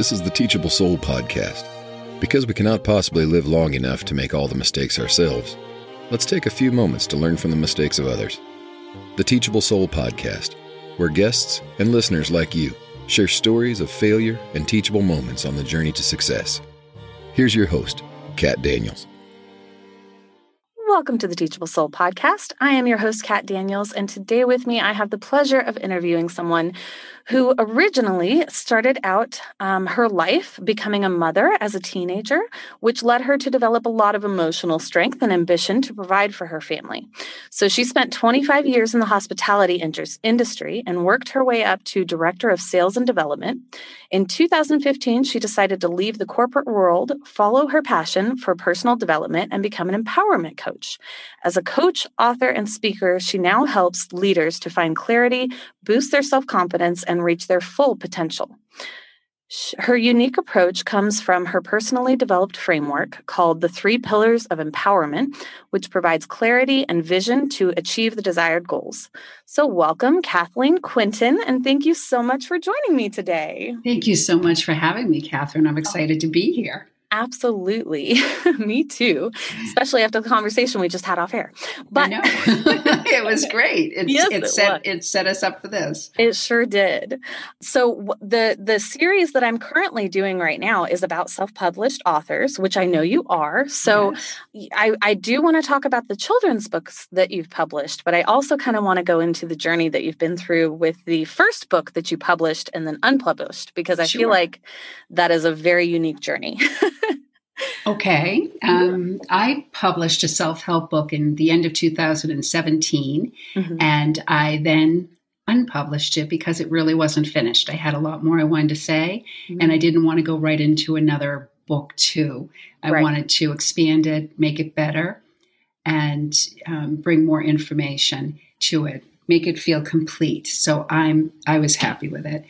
This is the Teachable Soul podcast. Because we cannot possibly live long enough to make all the mistakes ourselves, let's take a few moments to learn from the mistakes of others. The Teachable Soul podcast, where guests and listeners like you share stories of failure and teachable moments on the journey to success. Here's your host, Kat Daniels. Welcome to the Teachable Soul podcast. I am your host, Kat Daniels, and today with me, I have the pleasure of interviewing someone who originally started out um, her life becoming a mother as a teenager, which led her to develop a lot of emotional strength and ambition to provide for her family. So she spent 25 years in the hospitality industry and worked her way up to director of sales and development. In 2015, she decided to leave the corporate world, follow her passion for personal development, and become an empowerment coach. As a coach, author, and speaker, she now helps leaders to find clarity, boost their self confidence, and reach their full potential. Her unique approach comes from her personally developed framework called the Three Pillars of Empowerment, which provides clarity and vision to achieve the desired goals. So, welcome, Kathleen Quinton, and thank you so much for joining me today. Thank you so much for having me, Catherine. I'm excited to be here. Absolutely. Me too, mm. especially after the conversation we just had off air. But it was great. It, yes, it, it set was. it set us up for this. It sure did. So the the series that I'm currently doing right now is about self-published authors, which I know you are. So yes. I, I do want to talk about the children's books that you've published, but I also kind of want to go into the journey that you've been through with the first book that you published and then unpublished, because I sure. feel like that is a very unique journey. Okay. Um, I published a self help book in the end of 2017, mm-hmm. and I then unpublished it because it really wasn't finished. I had a lot more I wanted to say, mm-hmm. and I didn't want to go right into another book, too. I right. wanted to expand it, make it better, and um, bring more information to it, make it feel complete. So I'm I was happy with it.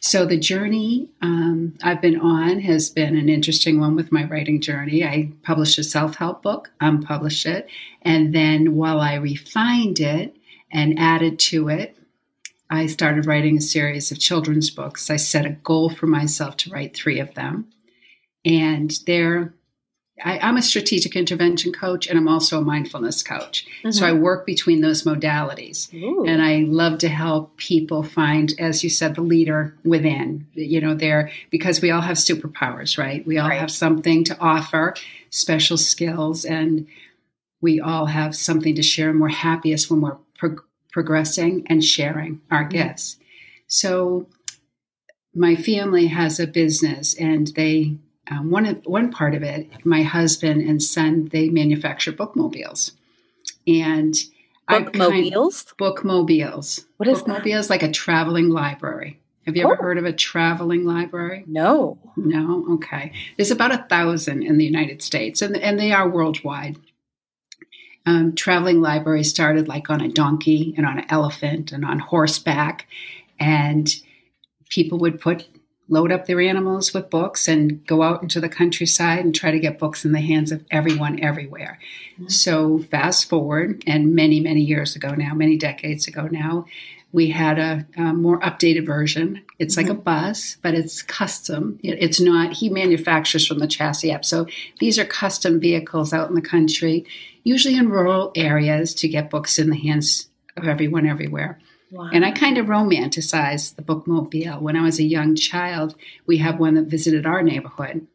So the journey um, I've been on has been an interesting one with my writing journey. I published a self-help book, unpublished it, and then while I refined it and added to it, I started writing a series of children's books. I set a goal for myself to write three of them, and they're I, am a strategic intervention coach and I'm also a mindfulness coach. Mm-hmm. So I work between those modalities. Ooh. And I love to help people find, as you said, the leader within. You know, there because we all have superpowers, right? We all right. have something to offer, special skills, and we all have something to share. And we're happiest when we're pro- progressing and sharing our mm-hmm. gifts. So my family has a business and they um, one of, one part of it, my husband and son, they manufacture bookmobiles, and bookmobiles. Bookmobiles. What is bookmobiles? Like a traveling library. Have you oh. ever heard of a traveling library? No. No. Okay. There's about a thousand in the United States, and and they are worldwide. Um, traveling libraries started like on a donkey and on an elephant and on horseback, and people would put load up their animals with books and go out into the countryside and try to get books in the hands of everyone everywhere. Mm-hmm. So, fast forward, and many, many years ago now, many decades ago now, we had a, a more updated version. It's mm-hmm. like a mm-hmm. bus, but it's custom. It, it's not, he manufactures from the chassis up. So, these are custom vehicles out in the country, usually in rural areas, to get books in the hands of everyone everywhere. Wow. And I kind of romanticized the bookmobile. When I was a young child, we had one that visited our neighborhood.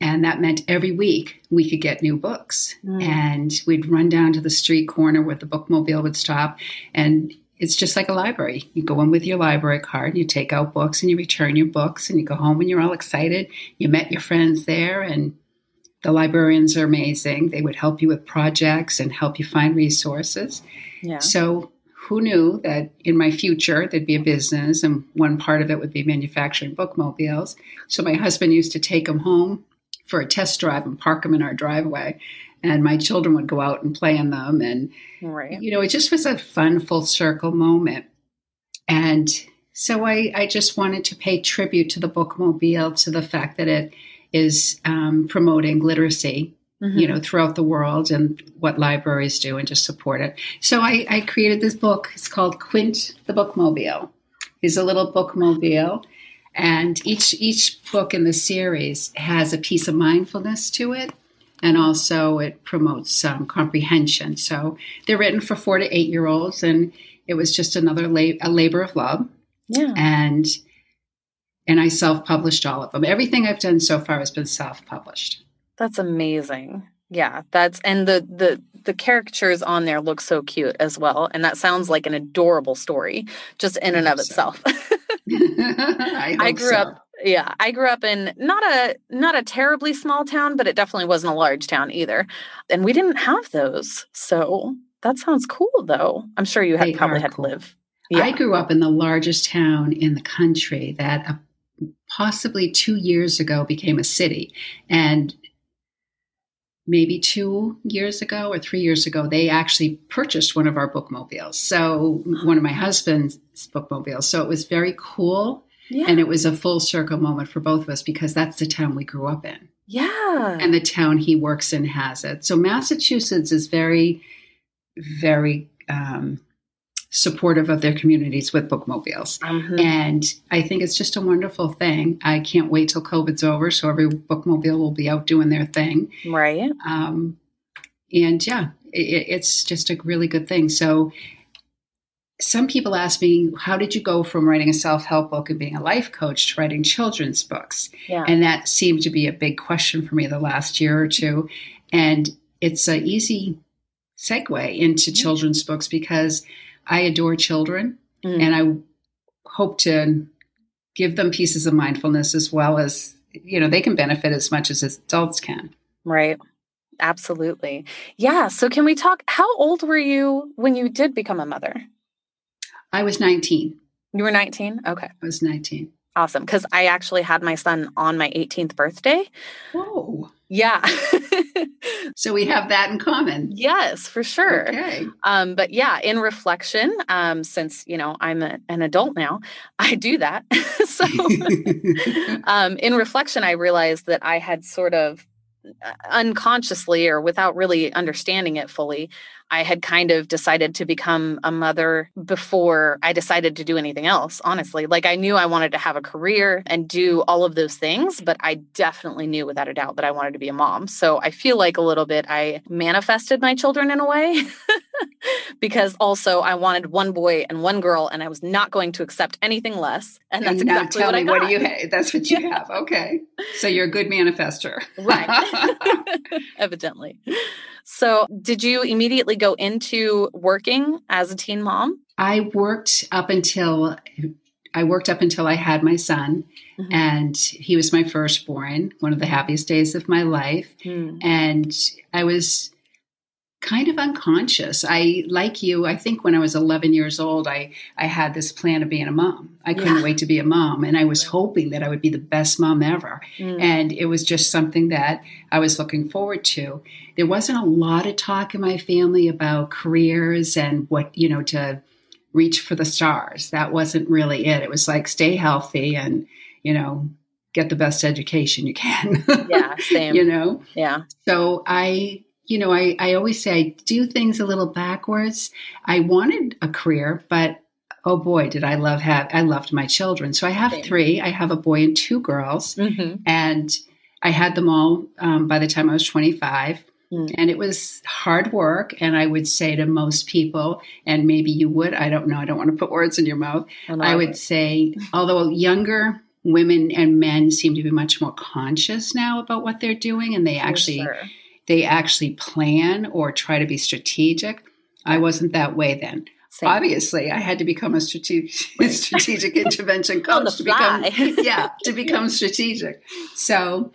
And that meant every week we could get new books. Mm. And we'd run down to the street corner where the bookmobile would stop. And it's just like a library. You go in with your library card, you take out books, and you return your books, and you go home and you're all excited. You met your friends there, and the librarians are amazing. They would help you with projects and help you find resources. Yeah. So who knew that in my future there'd be a business and one part of it would be manufacturing bookmobiles. So my husband used to take them home for a test drive and park them in our driveway. And my children would go out and play in them. And, right. you know, it just was a fun full circle moment. And so I, I just wanted to pay tribute to the bookmobile, to the fact that it is um, promoting literacy mm-hmm. you know, throughout the world and what libraries do and just support it. So I, I created this book. It's called Quint the Bookmobile. He's a little bookmobile. and each each book in the series has a piece of mindfulness to it and also it promotes some comprehension so they're written for four to eight year olds and it was just another la- a labor of love Yeah. and and i self-published all of them everything i've done so far has been self-published That's amazing. Yeah, that's and the the the characters on there look so cute as well, and that sounds like an adorable story just in and of So. itself. I, I grew so. up yeah, I grew up in not a not a terribly small town, but it definitely wasn't a large town either. And we didn't have those. So that sounds cool though. I'm sure you had probably had cool. to live. I grew up in the largest town in the country that uh, possibly two years ago became a city. And maybe two years ago or three years ago, they actually purchased one of our bookmobiles. So, one of my husband's bookmobiles. So, it was very cool. yeah. And it was a full circle moment for both of us because that's the town we grew up in. yeah. And the town he works in has it. So, Massachusetts is very, very um, supportive of their communities with bookmobiles. Mhm. And I think it's just a wonderful thing. I can't wait till COVID's over, so every bookmobile will be out doing their thing. right. Um, and yeah, it, it's just a really good thing. So, some people ask me, How did you go from writing a self help book and being a life coach to writing children's books? Yeah. And that seemed to be a big question for me the last year or two. And it's an easy segue into children's books because I adore children Mm. and I hope to give them pieces of mindfulness as well as, you know, they can benefit as much as adults can. Right. Absolutely. Yeah. So, can we talk? How old were you when you did become a mother? I was 19. You were 19? Okay. I was 19. Awesome. Because I actually had my son on my 18th birthday. Whoa. Yeah. So we have that in common. yes, for sure. Okay. Um, but yeah, in reflection, um, since, you know, I'm a, an adult now, I do that. so, um, in reflection, I realized that I had sort of uh, unconsciously or without really understanding it fully, I had kind of decided to become a mother before I decided to do anything else, honestly. Like I knew I wanted to have a career and do all of those things, but I definitely knew without a doubt that I wanted to be a mom. So I feel like a little bit I manifested my children in a way because also I wanted one boy and one girl and I was not going to accept anything less. And that's now exactly what I got. what do you have? That's what you have. Okay. So you're a good manifester. Right. Evidently. So, did you immediately go into working as a teen mom? I worked up until I worked up until I had my son Mhm. and he was my firstborn, one of the happiest days of my life. Hmm. and I was kind of unconscious. I like you, I think when I was 11 years old, I I had this plan of being a mom. I couldn't Yeah. wait to be a mom and I was hoping that I would be the best mom ever. Hmm. And it was just something that I was looking forward to. There wasn't a lot of talk in my family about careers and what, you know, to reach for the stars. That wasn't really it. It was like stay healthy and, you know, get the best education you can. Yeah, same. you know? Yeah. So I, you know, I, I always say I do things a little backwards. I wanted a career, but oh boy, did I love have I loved my children. So I have Same. three. I have a boy and two girls, hmm and I had them all um, by the time I was 25. Mm. And it was hard work. And I would say to most people, and maybe you would, I don't know, I don't want to put words in your mouth. I would say, although younger women and men seem to be much more conscious now about what they're doing, and they actually they actually plan or try to be strategic. I wasn't that way then. Same. Obviously, I had to become a strategic strategic intervention On coach to become yeah to become strategic. So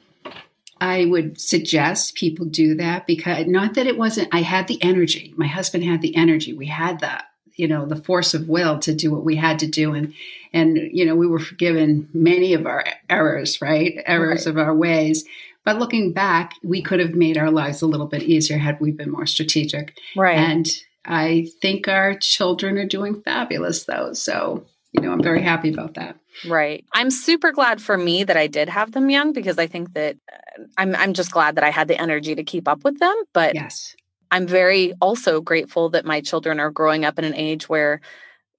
I would suggest people do that because not that it wasn't. I had the energy. My husband had the energy. We had the you know the force of will to do what we had to do and and you know we were forgiven many of our errors right errors Right. of our ways but looking back we could have made our lives a little bit easier had we been more strategic right. and i think our children are doing fabulous though so you know i'm very happy about that Right. I'm super glad for me that I did have them young because I think that uh, I'm I'm just glad that I had the energy to keep up with them, but yes I'm very also grateful that my children are growing up in an age where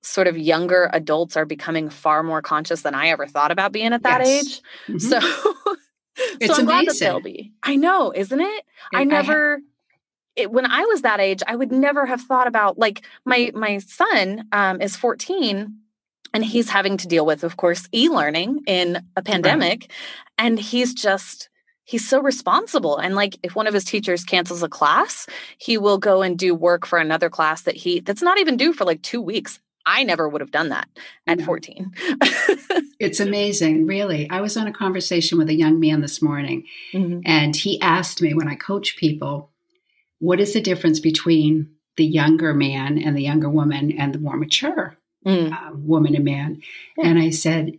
sort of younger adults are becoming far more conscious than I ever thought about being at that yes. age. Mm-hmm. So, it's so I'm amazing. glad that they'll be. I know, isn't it? I, I never. it, when I was that age, I would never have thought about like my my son um, is 14 and he's having to deal with, of course, e-learning in a pandemic, right. and he's just he's so responsible and like if one of his teachers cancels a class he will go and do work for another class that he that's not even due for like two weeks i never would have done that at no. 14 it's amazing really i was on a conversation with a young man this morning mm-hmm. and he asked me when i coach people what is the difference between the younger man and the younger woman and the more mature mm. uh, woman and man yeah. and i said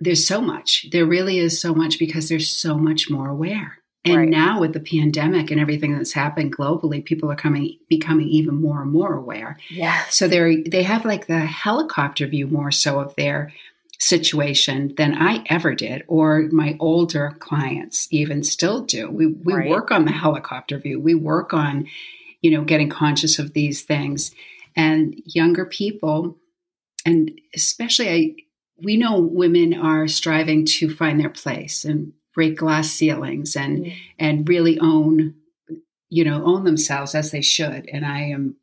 there's so much. There really is so much because there's so much more aware. And right. now with the pandemic and everything that's happened globally, people are coming becoming even more and more aware. Yeah. So they're they have like the helicopter view more so of their situation than I ever did, or my older clients even still do. We we right. work on the helicopter view. We work on, you know, getting conscious of these things. And younger people, and especially I we know women are striving to find their place and break glass ceilings and mm. and really own you know own themselves as they should. And i am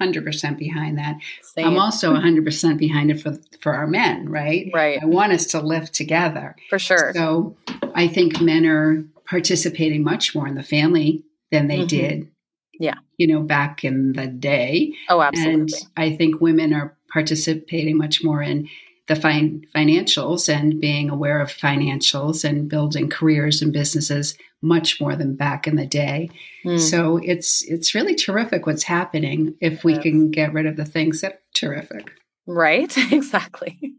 100% behind that. Same. i'm also 100% behind it for for our men right? Right. I want us to live together. For sure. So i think men are participating much more in the family than they mm-hmm. did yeah. you know back in the day. Oh absolutely. And i think women are participating much more in the fin- financials and being aware of financials and building careers and businesses much more than back in the day. Mm. So it's it's really terrific what's happening if we can get rid of the things that are terrific. Right, exactly.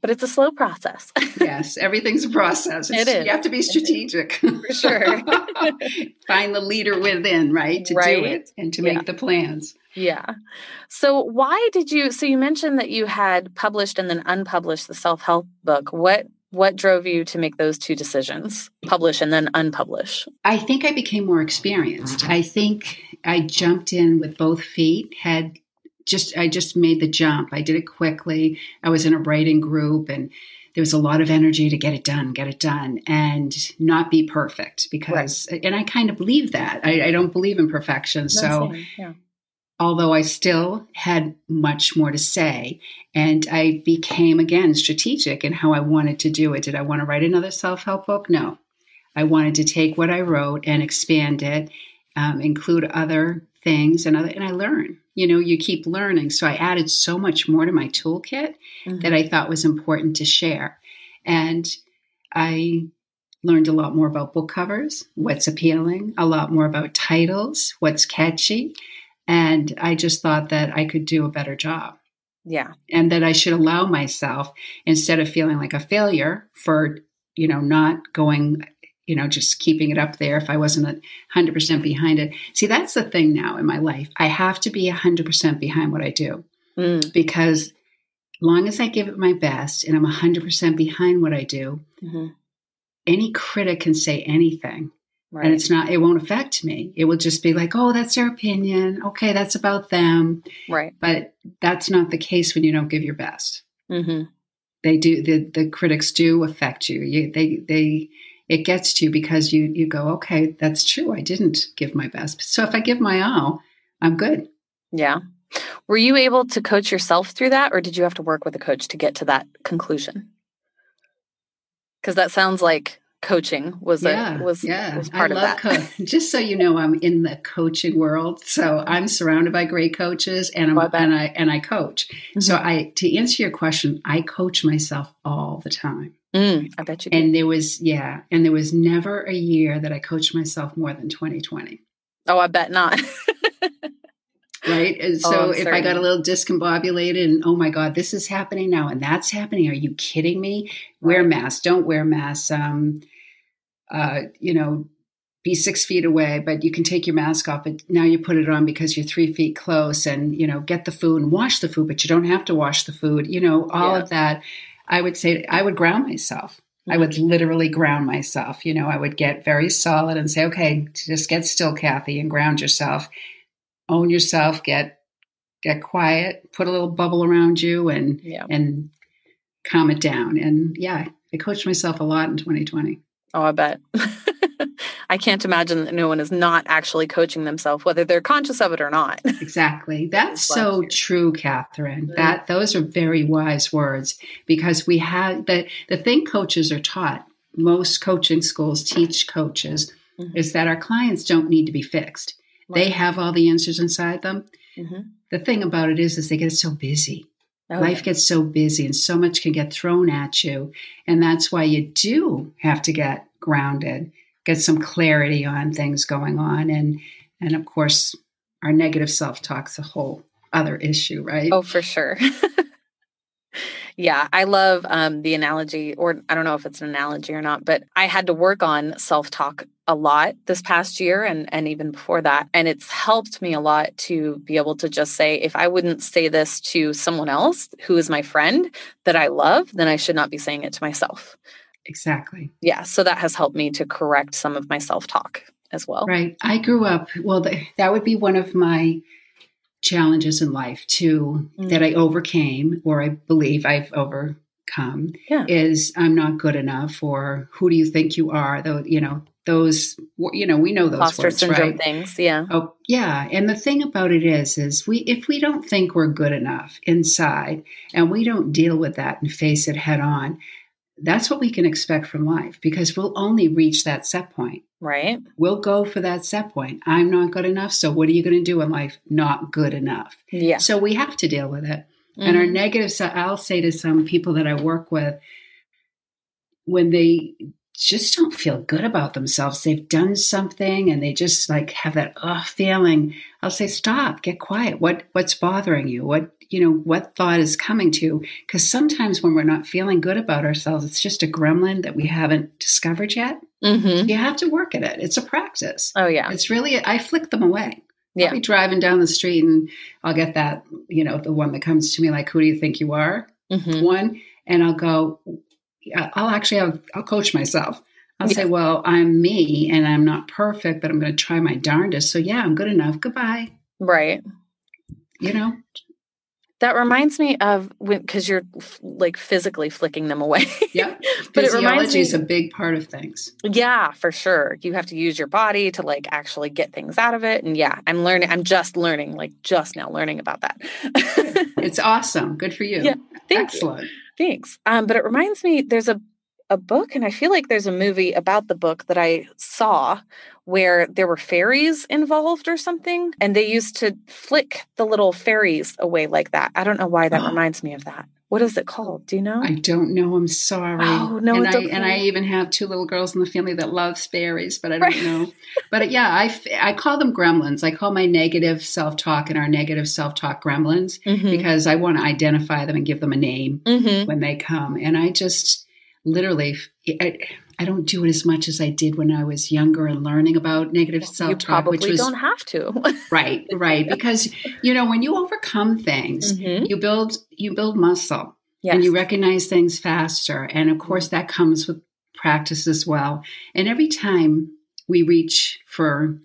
But it's a slow process. yes, everything's a process. It's, it is. You have to be strategic. For sure. Find the leader within, right, to right. do it and to yeah. make the plans. Yeah. So why did you so you mentioned that you had published and then unpublished the self-help book. What what drove you to make those two decisions? Publish and then unpublish? I think I became more experienced. I think I jumped in with both feet, had just I just made the jump. I did it quickly. I was in a writing group and there was a lot of energy to get it done, get it done, and not be perfect because, right. and I kind of believe that. I, I don't believe in perfection. so, yeah although I still had much more to say. And I became again strategic in how I wanted to do it. Did I want to write another self help book? No. I wanted to take what I wrote and expand it, um, include other things, and other, and I learn. You know, you keep learning. So I added so much more to my toolkit mm-hmm. that I thought was important to share. And I learned a lot more about book covers, what's appealing, a lot more about titles, what's catchy. And I just thought that I could do a better job. Yeah. And that I should allow myself, instead of feeling like a failure for, you know, not going, you know, just keeping it up there if I wasn't 100% behind it. See, that's the thing now in my life. I have to be 100% behind what I do mm. because long as I give it my best and I'm 100% behind what I do, mm-hmm. any critic can say anything. Right. And it's not, it won't affect me. It will just be like, oh, that's their opinion. Okay, that's about them. Right. But that's not the case when you don't give your best. Mm-hmm. They do, the, the critics do affect you. you. They, they, it gets to you because you, you go, okay, that's true. I didn't give my best. So if I give my all, I'm good. Yeah. Were you able to coach yourself through that, or did you have to work with a coach to get to that conclusion? Because that sounds like coaching was yeah, a, was yeah. was part I of that. Co- just so you know, I'm in the coaching world, so I'm surrounded by great coaches, and I'm oh, and I and I coach. Mm-hmm. So I to answer your question, I coach myself all the time. Mm, I bet you. And there was yeah, and there was never a year that I coached myself more than 2020. Oh, I bet not. right? And oh, so oh, if I got a little discombobulated and oh my God, this is happening now and that's happening, are you kidding me? Wear masks, don't wear masks. Um, uh, you know, be six feet away, but you can take your mask off. But now you put it on because you're three feet close, and you know, get the food and wash the food, but you don't have to wash the food. You know, all yeah. of that. I would say I would ground myself. I would mm-hmm. literally ground myself. You know, I would get very solid and say, okay, just get still, Kathy, and ground yourself. Own yourself. Get get quiet, put a little bubble around you, and Yeah. and calm it down. And yeah, I coached myself a lot in 2020. Oh, I bet. I can't imagine that no one is not actually coaching themselves, whether they're conscious of it or not. Exactly. That's so true, Catherine. Mm. That those are very wise words because we have the the thing coaches are taught. Most coaching schools teach coaches Mhm. is that our clients don't need to be fixed. They have all the answers inside them. Mhm. The thing about it is, is they get so busy. Oh, Life gets so busy and so much can get thrown at you. And that's why you do have to get grounded, get some clarity on things going on. And and of course, our negative self-talk's a whole other issue, right? Oh, for sure. yeah, I love um, the analogy, or I don't know if it's an analogy or not, but I had to work on self talk a lot this past year and, and even before that. And it's helped me a lot to be able to just say, if I wouldn't say this to someone else who is my friend that I love, then I should not be saying it to myself. Exactly. Yeah. So that has helped me to correct some of my self talk as well. Right. I grew up, well, th- that would be one of my challenges in life too, Mm. that I overcame, or I believe I've overcome, Yeah. is I'm not good enough, or who do you think you are? Though, you know, those, you know, we know those Imposter words, syndrome right? things. Yeah. Oh, yeah. And the thing about it is, is we, if we don't think we're good enough inside and we don't deal with that and face it head on, that's what we can expect from life because we'll only reach that set point. Right. We'll go for that set point. I'm not good enough. So what are you going to do in life? Not good enough. Yeah. So we have to deal with it. And our Mhm. negative, I'll say to some people that I work with, when they just don't feel good about themselves, they've done something and they just like have that ugh feeling. I'll say, stop, get quiet. What what's bothering you? What you know, what thought is coming to you? Because sometimes when we're not feeling good about ourselves, it's just a gremlin that we haven't discovered yet. Mhm. You have to work at it. It's a practice. Oh, yeah. It's really I flick them away. Yeah. I'll be driving down the street and I'll get that, you know, the one that comes to me like, "Who do you think you are?" Mhm. One, and I'll go. I'll actually have, I'll coach myself. I'll Yeah. say, "Well, I'm me, and I'm not perfect, but I'm going to try my darndest. So yeah, I'm good enough. Goodbye." Right. You know, That reminds me of because you're like physically flicking them away. yeah. But it reminds Physiology is a big part of things. yeah, for sure. You have to use your body to like actually get things out of it. And yeah, I'm learning. I'm just learning, like just now learning about that. It's awesome. Good for you. Yeah, Thank you. Excellent. Thanks. Um, but it reminds me, there's a a book, and I feel like there's a movie about the book that I saw where there were fairies involved or something, and they used to flick the little fairies away like that. I don't know why that Oh. reminds me of that. What is it called? Do you know? I don't know. I'm sorry. Oh, no, and I and I even have two little girls in the family that loves fairies, but I don't Right. know. But yeah, I call them gremlins. I call my negative self talk and our negative self talk gremlins Mhm. because I want to identify them and give them a name Mhm. when they come. And I just literally, I, I don't do it as much as I did when I was younger and learning about negative You self talk, probably which was don't have to. right, right. Because you know when you overcome things, Mhm. you build you build muscle Yes. and you recognize things faster. And of course, that comes with practice as well. And every time we reach for,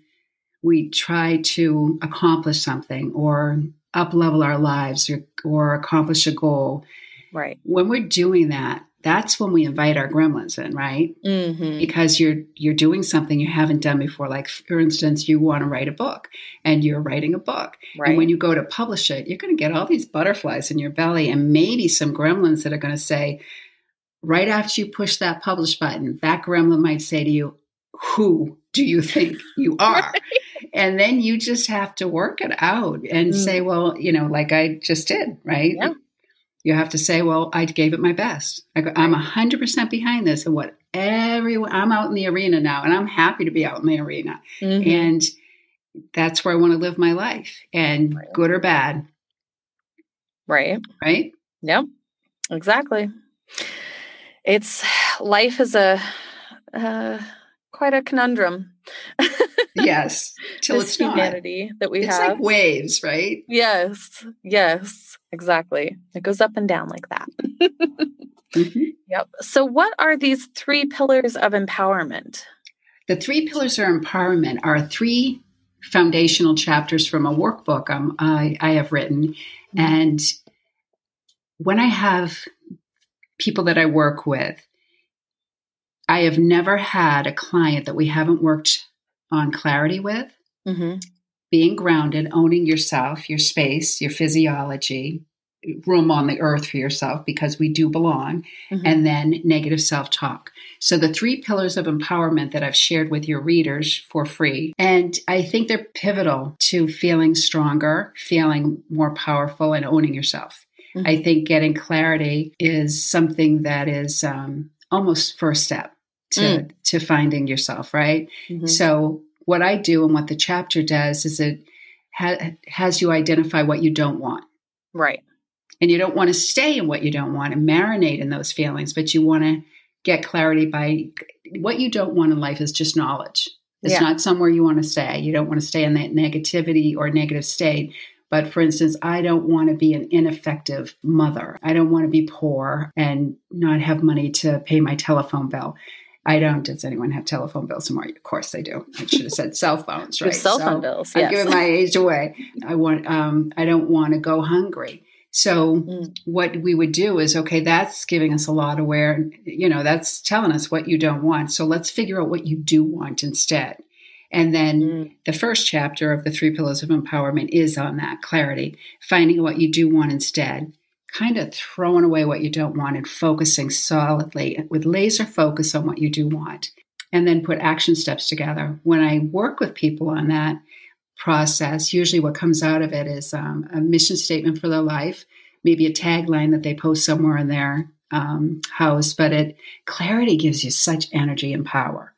we try to accomplish something or up level our lives or, or accomplish a goal. right. When we're doing that, that's when we invite our gremlins in, right? hmm Because you're you're doing something you haven't done before. Like for instance, you want to write a book and you're writing a book. Right. And when you go to publish it, you're going to get all these butterflies in your belly and maybe some gremlins that are going to say, right after you push that publish button, that gremlin might say to you, Who do you think you are? And then you just have to work it out and Mm. say, Well, you know, like I just did, right? Yeah. You have to say, Well, I gave it my best. I go, I'm 100% behind this. And what everyone, I'm out in the arena now and I'm happy to be out in the arena. Mhm. And that's where I want to live my life and Right. good or bad, right. right? Yep. Exactly. It's life is a uh, quite a conundrum. Yes, till it's not. humanity that we It's have. like waves, right? yes. Yes. Exactly. It goes up and down like that. Mhm. Yep. So, what are these three pillars of empowerment? The three pillars of empowerment are three foundational chapters from a workbook um, I, I have written. Mm-hmm. And when I have people that I work with, I have never had a client that we haven't worked on clarity with. Mm-hmm. Being grounded, owning yourself, your space, your physiology, room on the earth for yourself because we do belong, mm-hmm. and then negative self talk. So, the three pillars of empowerment that I've shared with your readers for free, and I think they're pivotal to feeling stronger, feeling more powerful, and owning yourself. Mm-hmm. I think getting clarity is something that is um, almost first step to mm. to finding yourself, right? Mm-hmm. So, what I do and what the chapter does is it ha- has you identify what you don't want. Right. And you don't want to stay in what you don't want and marinate in those feelings, but you want to get clarity by what you don't want in life is just knowledge. It's yeah. not somewhere you want to stay. You don't want to stay in that negativity or negative state. But for instance, I don't want to be an ineffective mother. I don't want to be poor and not have money to pay my telephone bill. I don't. Does anyone have telephone bills anymore? Of course they do. I should have said cell phones, right? cell phone so bills. Yes. I'm giving my age away. I want. Um, I don't want to go hungry. So mm. what we would do is, okay, that's giving us a lot of where, you know, that's telling us what you don't want. So let's figure out what you do want instead. And then mm. the first chapter of the three pillars of empowerment is on that clarity, finding what you do want instead, kind of throwing away what you don't want and focusing solidly with laser focus on what you do want. And then put action steps together. When I work with people on that, process, usually what comes out of it is um, a mission statement for their life, maybe a tagline that they post somewhere in their um, house. But it clarity gives you such energy and power.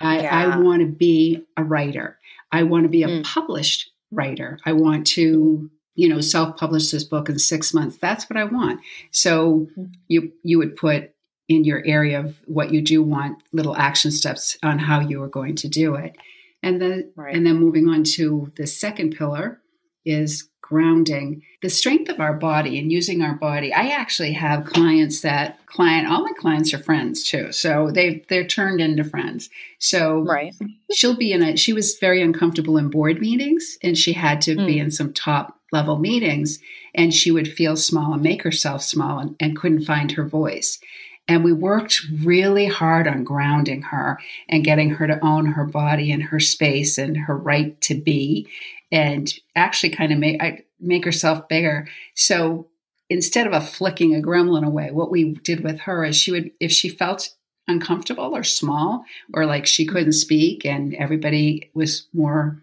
I, yeah. I want to be a writer. I want to be a mm. published writer. I want to, you know, self-publish this book in six months. That's what I want. So mm. you you would put in your area of what you do want little action steps on how you are going to do it. And then right. and then moving on to the second pillar is grounding the strength of our body and using our body. I actually have clients that client all my clients are friends too. So they they're turned into friends. So right. she'll be in a she was very uncomfortable in board meetings and she had to mm. be hmm. in some top level meetings and she would feel small and make herself small and, and couldn't find her voice. And we worked really hard on grounding her and getting her to own her body and her space and her right to be and actually kind of make, make herself bigger. So instead of a flicking a gremlin away, what we did with her is she would, if she felt uncomfortable or small or like she couldn't speak and everybody was more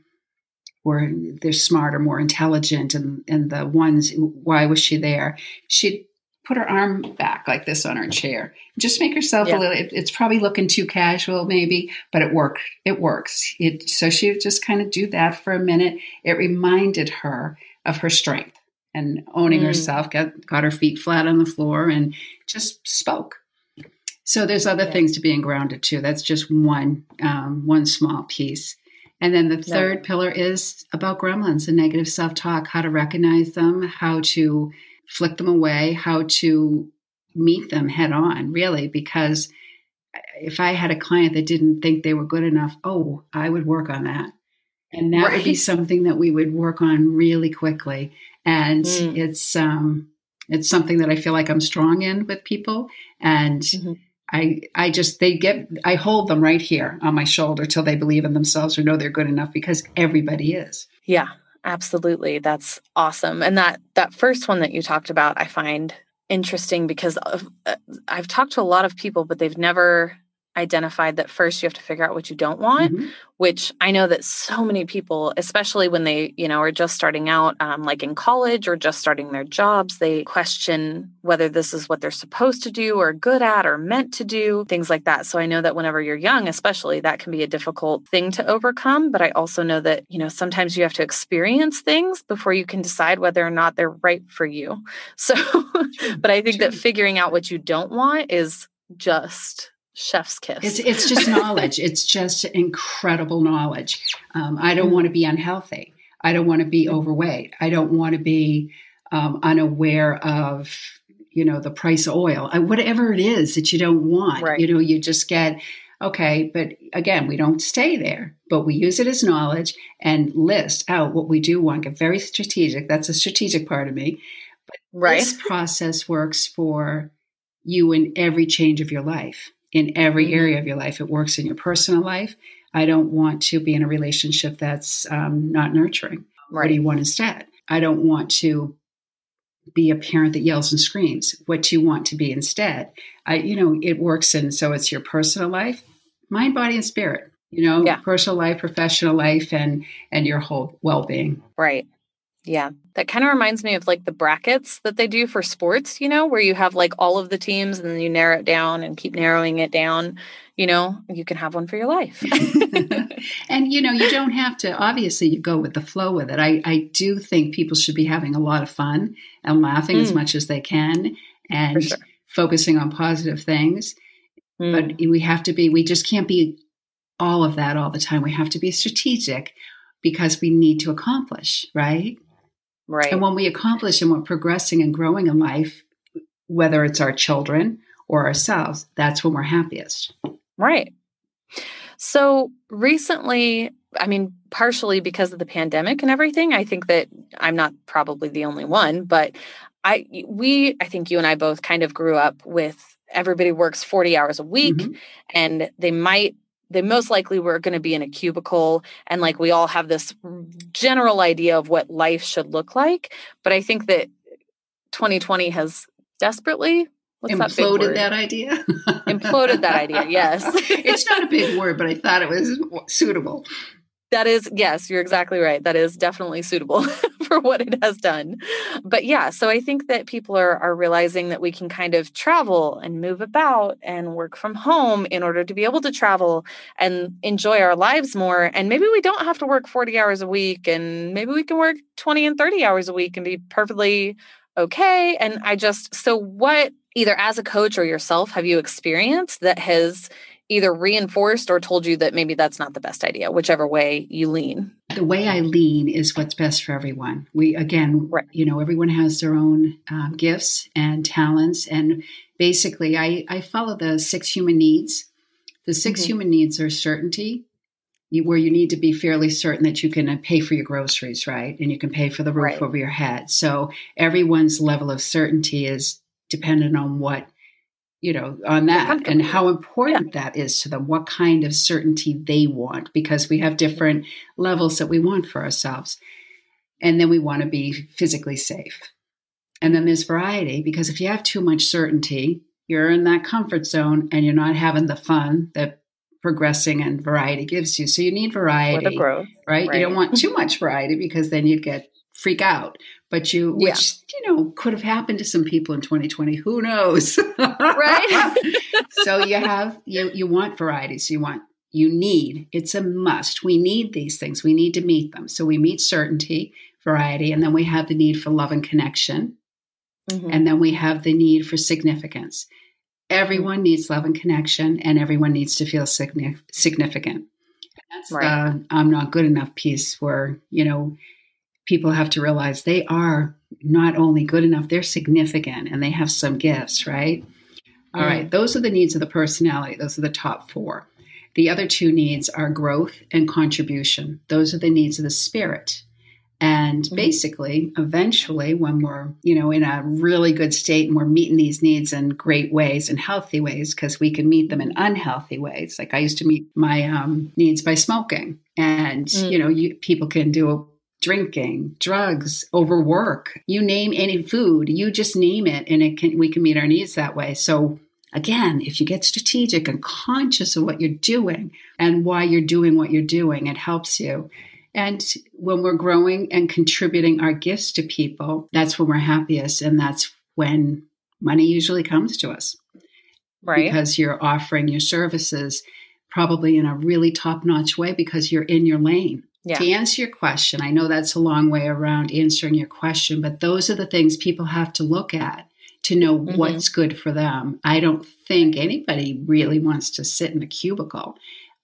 were they're smarter, more intelligent, and and the ones why was she there? She'd put her arm back like this on her chair. Just make herself yeah. a little. It, it's probably looking too casual, maybe, but it worked. It works. It so she would just kind of do that for a minute. It reminded her of her strength and owning mm. herself. Got got her feet flat on the floor and just spoke. So there's other yeah. things to being grounded too. That's just one um, one small piece. And then the third pillar is about gremlins and negative self talk. How to recognize them. How to flick them away, how to meet them head on, really, because if I had a client that didn't think they were good enough, oh, I would work on that. And that right. would be something that we would work on really quickly. And mm. it's um it's something that I feel like I'm strong in with people. And mm-hmm. I I just they get I hold them right here on my shoulder till they believe in themselves or know they're good enough because everybody is. Yeah. Absolutely. That's awesome. And that that first one that you talked about I find interesting because of, uh, I've talked to a lot of people but they've never identified that first you have to figure out what you don't want mm-hmm. which i know that so many people especially when they you know are just starting out um, like in college or just starting their jobs they question whether this is what they're supposed to do or good at or meant to do things like that. So i know that whenever you're young especially that can be a difficult thing to overcome but i also know that you know sometimes you have to experience things before you can decide whether or not they're right for you. So but i think that figuring out what you don't want is just chef's kiss. It's, it's just knowledge. it's just incredible knowledge. Um, I don't mm want to be unhealthy. I don't want to be overweight. I don't want to be um, unaware of, you know, the price of oil. I, whatever it is that you don't want, right. you know, you just get, Okay, but again, we don't stay there, but we use it as knowledge and list out what we do want. Get very strategic. That's a strategic part of me. But right. this process works for you in every change of your life, in every Mm-hmm. area of your life. It works in your personal life. I don't want to be in a relationship that's um, not nurturing. What do Right. you want instead? I don't want to be a parent that yells and screams. What do you want to be instead? I, you know, it works in so it's your personal life, mind, body, and spirit. You know, Yeah. personal life, professional life, and and your whole well being. Right. Yeah. That kind of reminds me of like the brackets that they do for sports, you know, where you have like all of the teams and then you narrow it down and keep narrowing it down. You know, you can have one for your life. and you know, you don't have to. Obviously, you go with the flow with it. I I do think people should be having a lot of fun and laughing as Mm. much as they can, and sure. focusing on positive things. Mm. but we have to be we just can't be all of that all the time we have to be strategic because we need to accomplish right right. and when we accomplish and we're progressing and growing in life whether it's our children or ourselves that's when we're happiest Right. So recently, I mean, partially because of the pandemic and everything, I think that I'm not probably the only one, but I we I think you and I both kind of grew up with everybody works 40 hours a week Mhm. and they might they most likely were going to be in a cubicle and like we all have this general idea of what life should look like, but I think that 2020 has desperately what's that imploded word? that idea Imploded that idea, yes. it's not a big word but i thought it was suitable That is, yes, you're exactly right. That is definitely suitable for what it has done. But yeah, so I think that people are are realizing that we can kind of travel and move about and work from home in order to be able to travel and enjoy our lives more. And maybe we don't have to work 40 hours a week and maybe we can work 20 and 30 hours a week and be perfectly okay. And I just so what either as a coach or yourself have you experienced that has either reinforced or told you that maybe that's not the best idea, whichever way you lean. The way I lean is what's best for everyone. We again, Right. you know, everyone has their own um, gifts and talents, and basically, I I follow the six human needs. The 6 Mhm. human needs are certainty, you, where you need to be fairly certain that you can uh, pay for your groceries, right, and you can pay for the roof Right. over your head. So everyone's level of certainty is dependent on what you know on that and how important that is to them what kind of certainty they want because we have different levels that we want for ourselves and then we want to be physically safe and then there's variety because if you have too much certainty you're in that comfort zone and you're not having the fun that progressing and variety gives you so you need variety the growth. right? You don't want too much variety because then you'd get freak out. But you, Yeah. which you know, could have happened to some people in 2020. Who knows? Right. so you have you you want variety. So you want you need. It's a must. We need these things. We need to meet them. So we meet certainty, variety, and then we have the need for love and connection, Mhm. and then we have the need for significance. Everyone needs love and connection, and everyone needs to feel signif- significant. That's Right. the I'm not good enough piece where, you know, people have to realize they are not only good enough, they're significant and they have some gifts, right? All Mm. right, those are the needs of the personality. Those are the top four. The other two needs are growth and contribution. Those are the needs of the spirit. And Mhm. basically, eventually, when we're, you know, in a really good state and we're meeting these needs in great ways and healthy ways, because we can meet them in unhealthy ways. Like I used to meet my um, needs by smoking, and Mm. you know, you, people can do drinking, drugs, overwork. You name any food, you just name it, and it can we can meet our needs that way. So again, if you get strategic and conscious of what you're doing and why you're doing what you're doing, it helps you. And when we're growing and contributing our gifts to people, that's when we're happiest. And that's when money usually comes to us right. because you're offering your services probably in a really top notch way because you're in your lane. Yeah. To answer your question, I know that's a long way around answering your question, but those are the things people have to look at to know Mhm. what's good for them. I don't think anybody really wants to sit in a cubicle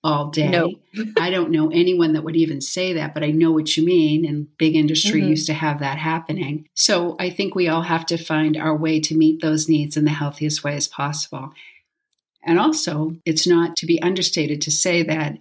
all day. No. I don't know anyone that would even say that, but I know what you mean. And big industry Mhm. used to have that happening. So I think we all have to find our way to meet those needs in the healthiest way as possible. And also, it's not to be understated to say that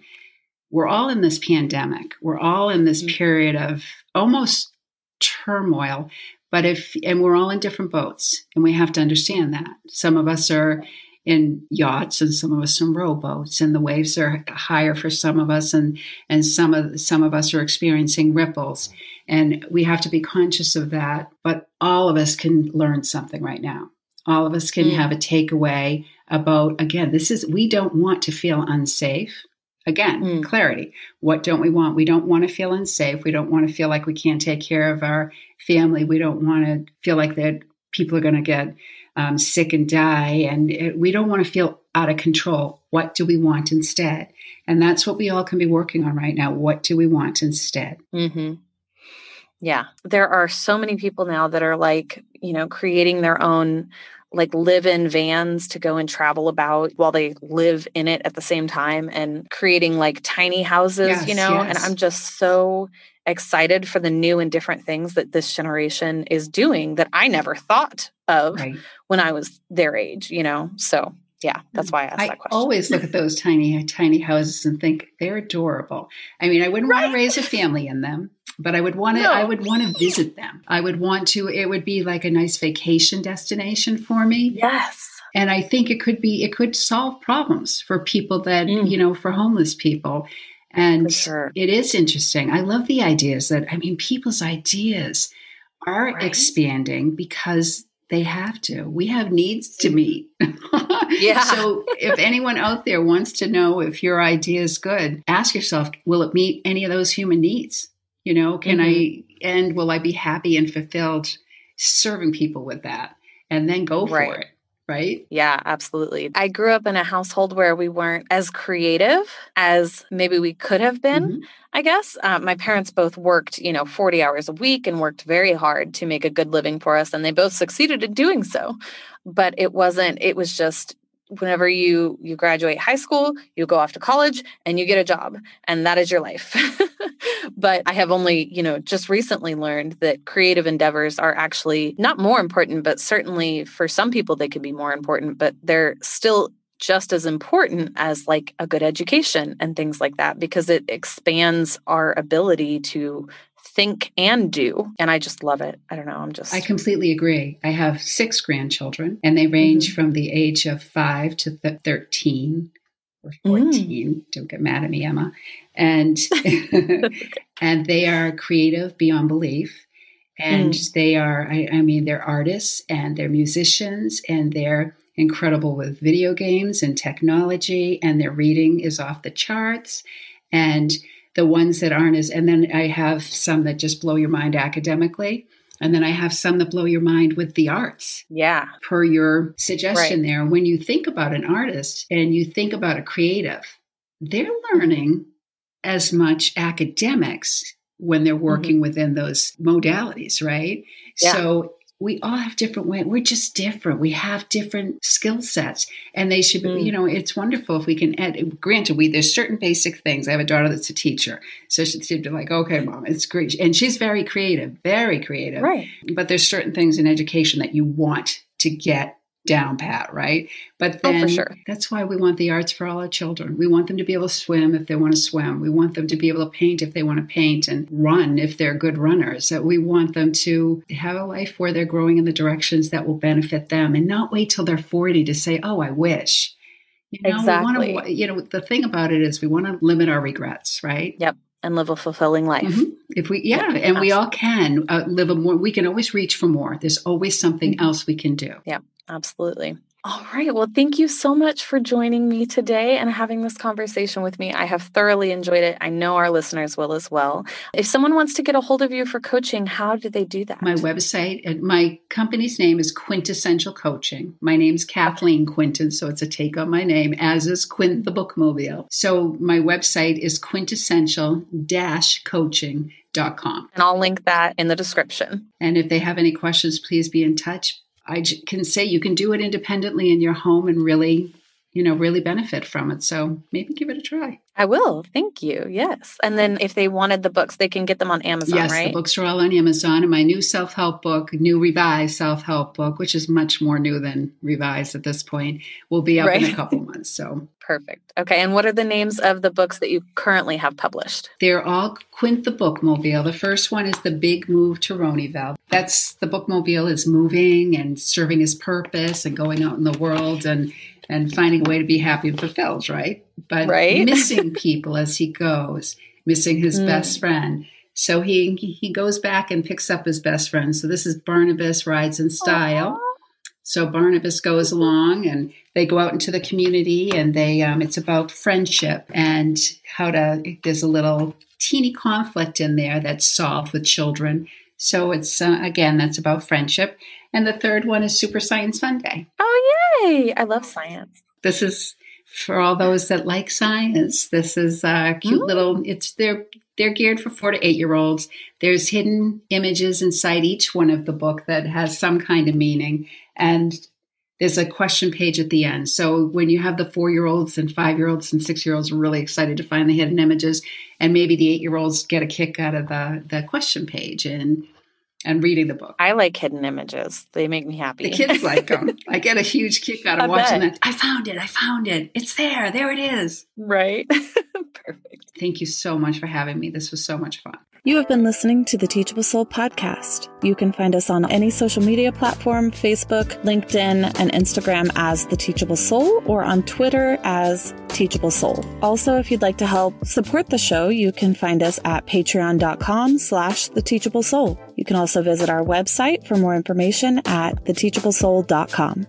we're all in this pandemic. We're all in this mm-hmm. period of almost turmoil. But if, and we're all in different boats, and we have to understand that. Some of us are in yachts and some of us in rowboats and the waves are higher for some of us and and some of some of us are experiencing ripples and we have to be conscious of that but all of us can learn something right now all of us can mm. have a takeaway about again this is we don't want to feel unsafe again mm. clarity what don't we want we don't want to feel unsafe we don't want to feel like we can't take care of our family we don't want to feel like that people are going to get um, sick and die. And it, we don't want to feel out of control. What do we want instead? And that's what we all can be working on right now. What do we want instead? Mm-hmm. Yeah. There are so many people now that are like, you know, creating their own like live in vans to go and travel about while they live in it at the same time and creating like tiny houses, yes, you know? Yes. And I'm just so excited for the new and different things that this generation is doing that I never thought of right. when I was their age, you know? So yeah, that's mm. why I asked I that question. I always look at those tiny, tiny houses and think they're adorable. I mean, I wouldn't right? want to raise a family in them, but I would want to, no. I would want to visit them. I would want to, it would be like a nice vacation destination for me. Yes. And I think it could be, it could solve problems for people that, mm. you know, for homeless people. And sure. it is interesting. I love the ideas that, I mean, people's ideas are right. expanding because they have to. We have needs to meet. yeah. so if anyone out there wants to know if your idea is good, ask yourself, will it meet any of those human needs? You know, can mm-hmm. I, and will I be happy and fulfilled serving people with that? And then go for it right? Yeah, absolutely. I grew up in a household where we weren't as creative as maybe we could have been. Mm-hmm. I guess uh, my parents both worked, you know, 40 hours a week and worked very hard to make a good living for us. And they both succeeded in doing so. But it wasn't, it was just, whenever you you graduate high school you go off to college and you get a job and that is your life but i have only you know just recently learned that creative endeavors are actually not more important but certainly for some people they could be more important but they're still just as important as like a good education and things like that because it expands our ability to think and do. And I just love it. I don't know. I'm just. I completely agree. I have six grandchildren, and they range mm-hmm. from the age of five to th- 13 or 14. Mm. Don't get mad at me, Emma. And, and they are creative beyond belief. And mm. they are, I, I mean, they're artists and they're musicians and they're incredible with video games and technology, and their reading is off the charts. And the ones that aren't as, and then I have some that just blow your mind academically. And then I have some that blow your mind with the arts. Yeah. Per your suggestion right. there. When you think about an artist and you think about a creative, they're learning as much academics when they're working mm-hmm. within those modalities, right? Yeah. So we all have different ways. We're just different. We have different skill sets, and they should be. Mm. You know, it's wonderful if we can add. Granted, we there's certain basic things. I have a daughter that's a teacher, so she'd be like, "Okay, mom, it's great," and she's very creative, very creative. Right. But there's certain things in education that you want to get down pat, right? But then oh, sure. that's why we want the arts for all our children. We want them to be able to swim if they want to swim. We want them to be able to paint if they want to paint and run if they're good runners. That we want them to have a life where they're growing in the directions that will benefit them and not wait till they're 40 to say, "Oh, I wish." You know, exactly. To, you know, the thing about it is we want to limit our regrets, right? Yep and live a fulfilling life. Mm-hmm. If we, yeah, and Absolutely. we all can uh, live a more. We can always reach for more. There's always something mm-hmm. else we can do. Yeah, absolutely. All right. Well, thank you so much for joining me today and having this conversation with me. I have thoroughly enjoyed it. I know our listeners will as well. If someone wants to get a hold of you for coaching, how do they do that? My website, and my company's name is Quintessential Coaching. My name's Kathleen Quinton, so it's a take on my name, as is Quint the Bookmobile. So my website is quintessential coaching.com. And I'll link that in the description. And if they have any questions, please be in touch I can say you can do it independently in your home and really you know, really benefit from it. So maybe give it a try. I will. Thank you. Yes. And then if they wanted the books, they can get them on Amazon, yes, right? the books are all on Amazon. And my new self help book, new revised self help book, which is much more new than revised at this point, will be up right. in a couple months. So perfect. Okay. And what are the names of the books that you currently have published? They're all Quint the Bookmobile. The first one is The Big Move to Roneyville. That's the bookmobile is moving and serving his purpose and going out in the world and and finding a way to be happy and fulfilled, right? But right? missing people as he goes, missing his mm. best friend. So he he goes back and picks up his best friend. So this is Barnabus rides in style. Aww. So Barnabus goes along and they go out into the community and they um, it's about friendship and how to there's a little teeny conflict in there that's solved with children. So it's uh, again that's about friendship. And the third one is Super Science Fun Day. Oh Yay! I love science. This is for all those that like science. This is a cute little. Mm. It's they're they're geared for four to eight year olds. There's hidden images inside each one of the book that has some kind of meaning, and there's a question page at the end. So when you have the four year olds and five year olds and six year olds are really excited to find the hidden images, and maybe the eight year olds get a kick out of the the question page and and reading the book. I like hidden images. They make me happy. The kids like them. I get a huge kick out of I watching bet. that. I found it. I found it. It's there. There it is. Right. Perfect. Thank you so much for having me. This was so much fun. You have been listening to the Teachable Soul podcast. You can find us on any social media platform Facebook, LinkedIn, and Instagram as The Teachable Soul or on Twitter as Teachable Soul. Also, if you'd like to help support the show, you can find us at patreon.com slash The Teachable Soul. You can also visit our website for more information at theteachablesoul.com.